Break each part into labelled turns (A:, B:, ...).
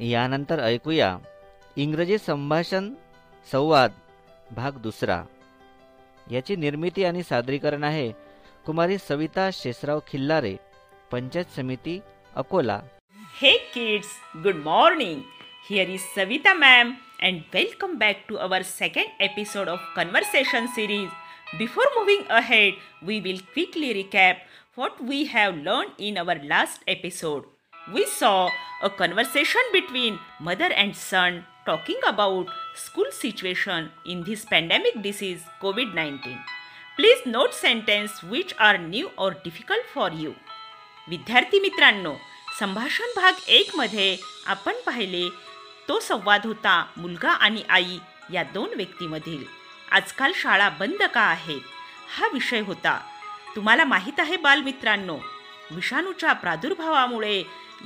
A: यानंतर ऐकूया इंग्रजी संभाषण संवाद भाग दुसरा. याची निर्मिती आणि सादरीकरण आहे कुमारी सविता शेषराव खिल्लारे पंचायत समिती Akola.
B: Hey kids good morning here is Savita ma'am and welcome back to our second episode of conversation series before moving ahead we will quickly recap what we have learn in our last episode We saw a conversation between mother and son talking about school situation in this pandemic disease COVID-19. Please note sentence which are new or difficult for you. विद्यार्थी मित्रांनो संभाषण भाग एक मध्ये आपण पाहिले तो संवाद होता मुलगा आणि आई या दोन व्यक्तीमधील आजकाल शाळा बंद का आहेत हा विषय होता तुम्हाला माहीत आहे बालमित्रांनो विषाणूच्या प्रादुर्भावामुळे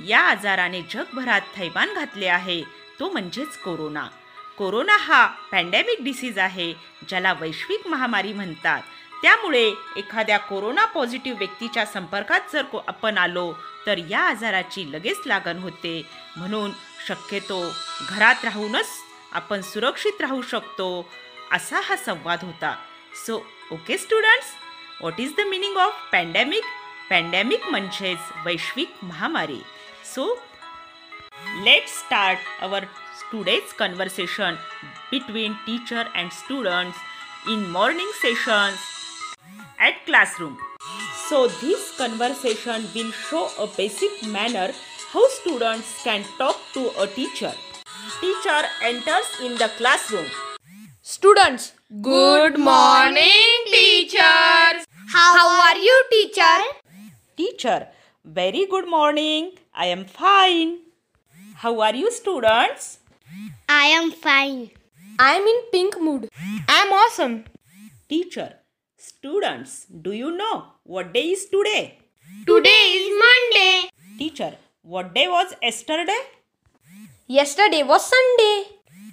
B: या आजाराने जगभरात थैमान घातले आहे. तो म्हणजेच कोरोना. कोरोना हा पॅन्डेमिक डिसीज आहे ज्याला वैश्विक महामारी म्हणतात. त्यामुळे एखाद्या कोरोना पॉझिटिव्ह व्यक्तीच्या संपर्कात जर को आपण आलो तर या आजाराची लगेच लागण होते. म्हणून शक्यतो घरात राहूनच आपण सुरक्षित राहू शकतो असा हा संवाद होता. So okay students what is the meaning of pandemic pandemic म्हणजेच वैश्विक महामारी so let start our today's conversation between teacher and students in morning sessions at classroom so this conversation will show a basic manner how students can talk to a teacher teacher enters in the classroom
C: Students, good morning, teachers. How are you, teacher?
B: Teacher very good morning i am fine how are you students
D: I am fine.
C: I'm in pink mood. I'm awesome.
B: teacher students do you know what day is today
C: Today is Monday.
B: teacher what day was yesterday
C: Yesterday was Sunday.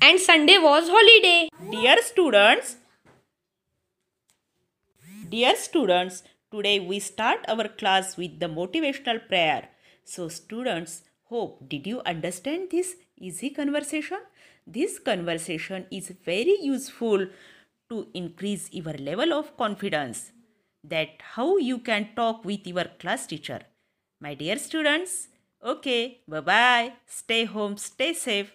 C: And Sunday was holiday.
B: Dear students, dear students, today we start our class with the motivational prayer. So, students, hope did you understand this easy conversation? This conversation is very useful to increase your level of confidence that how you can talk with your class teacher. My dear students, okay, bye bye. Stay home, stay safe.